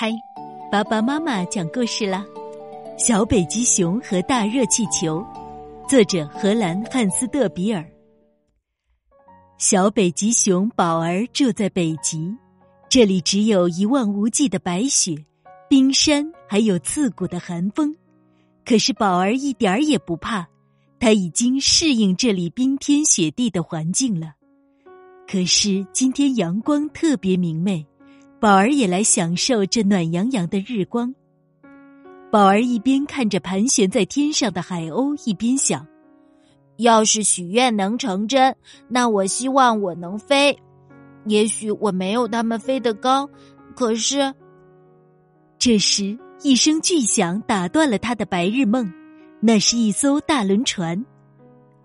嗨，爸爸妈妈讲故事啦。小北极熊和大热气球，作者荷兰汉斯特比尔。小北极熊宝儿住在北极，这里只有一望无际的白雪、冰山，还有刺骨的寒风。可是宝儿一点儿也不怕，他已经适应这里冰天雪地的环境了。可是今天阳光特别明媚。宝儿也来享受这暖洋洋的日光。宝儿一边看着盘旋在天上的海鸥，一边想：要是许愿能成真，那我希望我能飞。也许我没有他们飞得高，可是……这时，一声巨响打断了他的白日梦。那是一艘大轮船，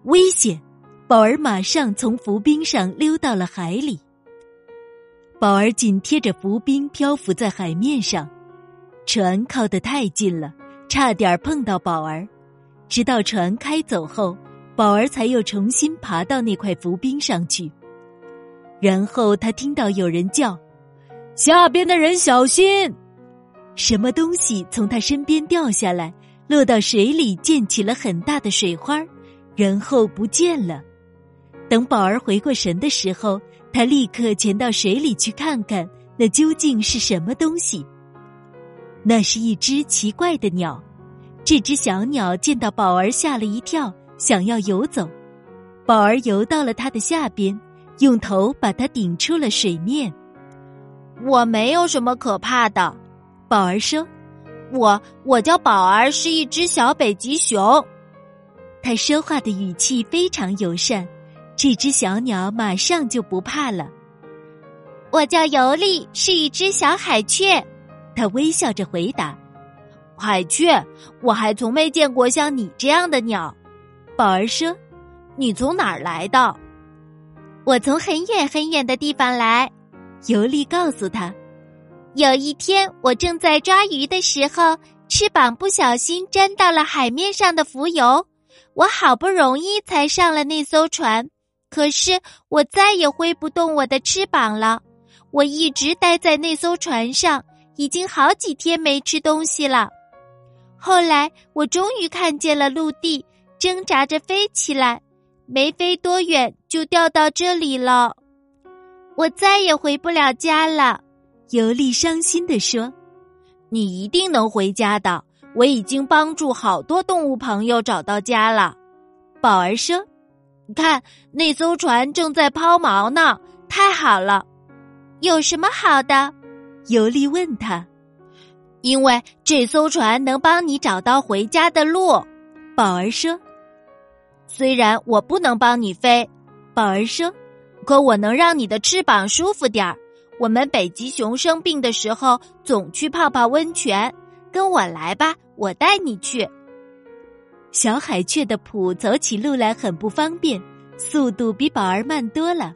危险！宝儿马上从浮冰上溜到了海里。宝儿紧贴着浮冰漂浮在海面上，船靠得太近了，差点碰到宝儿。直到船开走后，宝儿才又重新爬到那块浮冰上去。然后他听到有人叫：“下边的人小心！”什么东西从他身边掉下来，落到水里，溅起了很大的水花，然后不见了。等宝儿回过神的时候。他立刻潜到水里去看看，那究竟是什么东西？那是一只奇怪的鸟。这只小鸟见到宝儿，吓了一跳，想要游走。宝儿游到了它的下边，用头把它顶出了水面。我没有什么可怕的，宝儿说：“我我叫宝儿，是一只小北极熊。”他说话的语气非常友善。这只小鸟马上就不怕了。我叫尤利，是一只小海雀。他微笑着回答：“海雀，我还从没见过像你这样的鸟。”宝儿说：“你从哪儿来的？”我从很远很远的地方来。尤利告诉他：“有一天，我正在抓鱼的时候，翅膀不小心沾到了海面上的浮油，我好不容易才上了那艘船。”可是我再也挥不动我的翅膀了，我一直待在那艘船上，已经好几天没吃东西了。后来我终于看见了陆地，挣扎着飞起来，没飞多远就掉到这里了。我再也回不了家了。尤利伤心地说：“你一定能回家的，我已经帮助好多动物朋友找到家了。”宝儿说。看，那艘船正在抛锚呢，太好了！有什么好的？尤利问他。因为这艘船能帮你找到回家的路。宝儿说。虽然我不能帮你飞，宝儿说，可我能让你的翅膀舒服点儿。我们北极熊生病的时候，总去泡泡温泉。跟我来吧，我带你去。小海雀的蹼走起路来很不方便，速度比宝儿慢多了。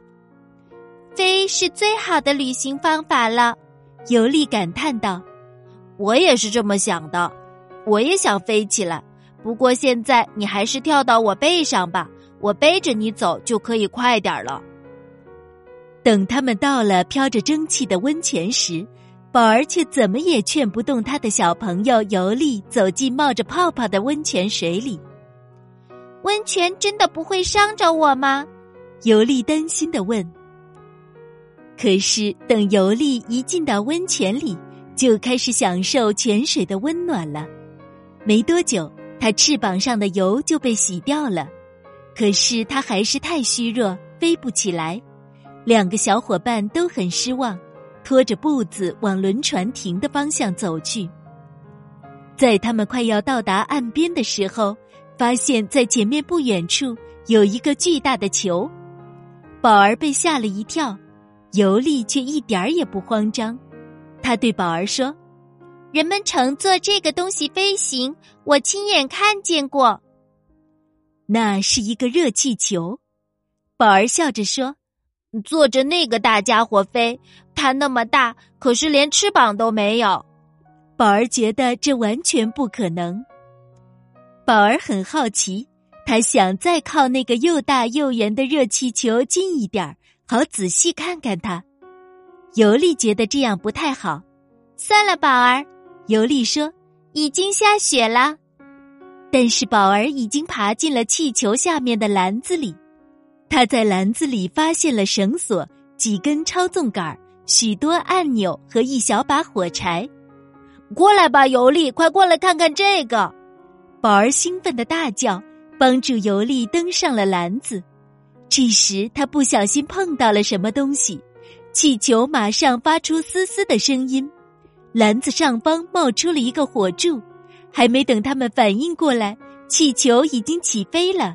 飞是最好的旅行方法了，尤利感叹道：“我也是这么想的，我也想飞起来。不过现在你还是跳到我背上吧，我背着你走就可以快点了。”等他们到了飘着蒸汽的温泉时。宝儿却怎么也劝不动他的小朋友尤利走进冒着泡泡的温泉水里。温泉真的不会伤着我吗？尤利担心的问。可是等尤利一进到温泉里，就开始享受泉水的温暖了。没多久，他翅膀上的油就被洗掉了。可是他还是太虚弱，飞不起来。两个小伙伴都很失望。拖着步子往轮船停的方向走去。在他们快要到达岸边的时候，发现在前面不远处有一个巨大的球。宝儿被吓了一跳，尤利却一点儿也不慌张。他对宝儿说：“人们乘坐这个东西飞行，我亲眼看见过。那是一个热气球。”宝儿笑着说。坐着那个大家伙飞，它那么大，可是连翅膀都没有。宝儿觉得这完全不可能。宝儿很好奇，他想再靠那个又大又圆的热气球近一点儿，好仔细看看它。尤利觉得这样不太好，算了，宝儿，尤利说，已经下雪了。但是宝儿已经爬进了气球下面的篮子里，他在篮子里发现了绳索、几根操纵杆儿、许多按钮和一小把火柴。过来吧，尤利，快过来看看这个！宝儿兴奋的大叫，帮助尤利登上了篮子。这时他不小心碰到了什么东西，气球马上发出嘶嘶的声音，篮子上方冒出了一个火柱。还没等他们反应过来，气球已经起飞了。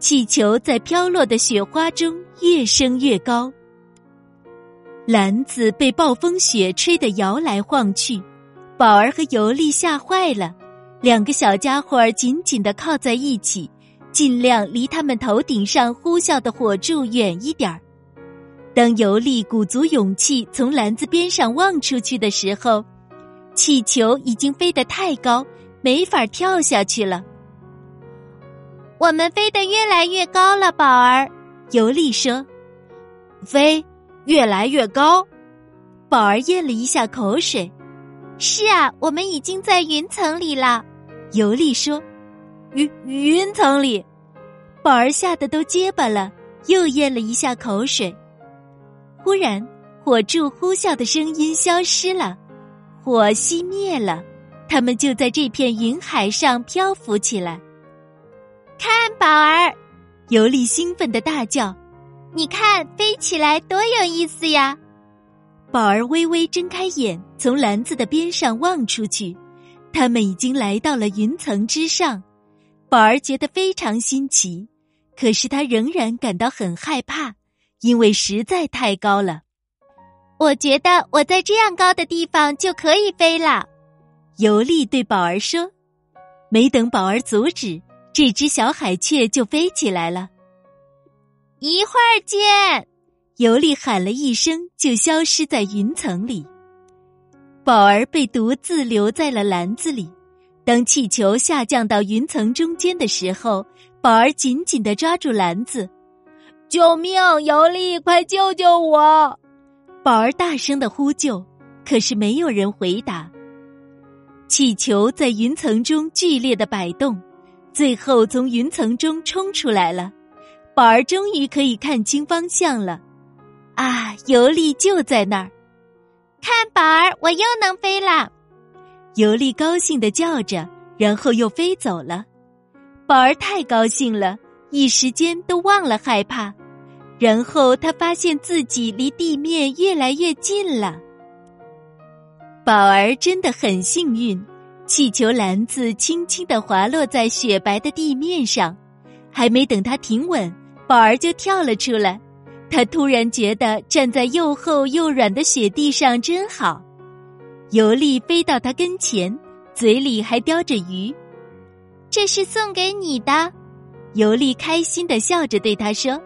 气球在飘落的雪花中越升越高，篮子被暴风雪吹得摇来晃去。宝儿和尤利吓坏了，两个小家伙紧紧的靠在一起，尽量离他们头顶上呼啸的火柱远一点儿。当尤利鼓足勇气从篮子边上望出去的时候，气球已经飞得太高，没法跳下去了。我们飞得越来越高了，宝儿。尤利说：“飞越来越高。”宝儿咽了一下口水。是啊，我们已经在云层里了。尤利说：“云云层里。”宝儿吓得都结巴了，又咽了一下口水。忽然，火柱呼啸的声音消失了，火熄灭了，他们就在这片云海上漂浮起来。看，宝儿，尤利兴奋的大叫：“你看，飞起来多有意思呀！”宝儿微微睁开眼，从篮子的边上望出去，他们已经来到了云层之上。宝儿觉得非常新奇，可是他仍然感到很害怕，因为实在太高了。我觉得我在这样高的地方就可以飞了，尤利对宝儿说。没等宝儿阻止，这只小海雀就飞起来了。一会儿见。尤利喊了一声，就消失在云层里。宝儿被独自留在了篮子里。当气球下降到云层中间的时候，宝儿紧紧的抓住篮子：“救命！尤利，快救救我！”宝儿大声的呼救，可是没有人回答。气球在云层中剧烈的摆动，最后从云层中冲出来了。宝儿终于可以看清方向了。啊！尤利就在那儿，看宝儿，我又能飞了！尤利高兴的叫着，然后又飞走了。宝儿太高兴了，一时间都忘了害怕。然后他发现自己离地面越来越近了。宝儿真的很幸运，气球篮子轻轻的滑落在雪白的地面上，还没等他停稳，宝儿就跳了出来。他突然觉得站在又厚又软的雪地上真好。尤利飞到他跟前，嘴里还叼着鱼。这是送给你的。尤利开心的笑着对他说：“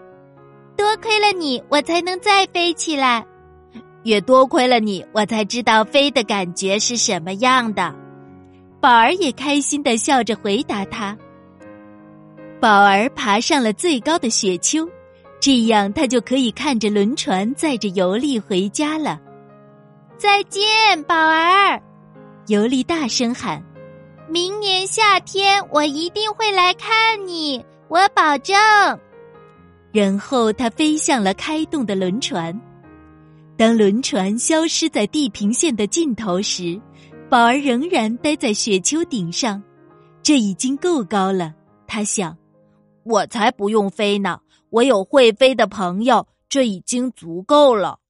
多亏了你，我才能再飞起来。也多亏了你，我才知道飞的感觉是什么样的。”宝儿也开心的笑着回答他。宝儿爬上了最高的雪丘。这样，他就可以看着轮船载着尤利回家了。再见，宝儿！尤利大声喊：“明年夏天我一定会来看你，我保证。”然后他飞向了开动的轮船。当轮船消失在地平线的尽头时，宝儿仍然待在雪丘顶上。这已经够高了，他想：“我才不用飞呢。”我有会飞的朋友，这已经足够了。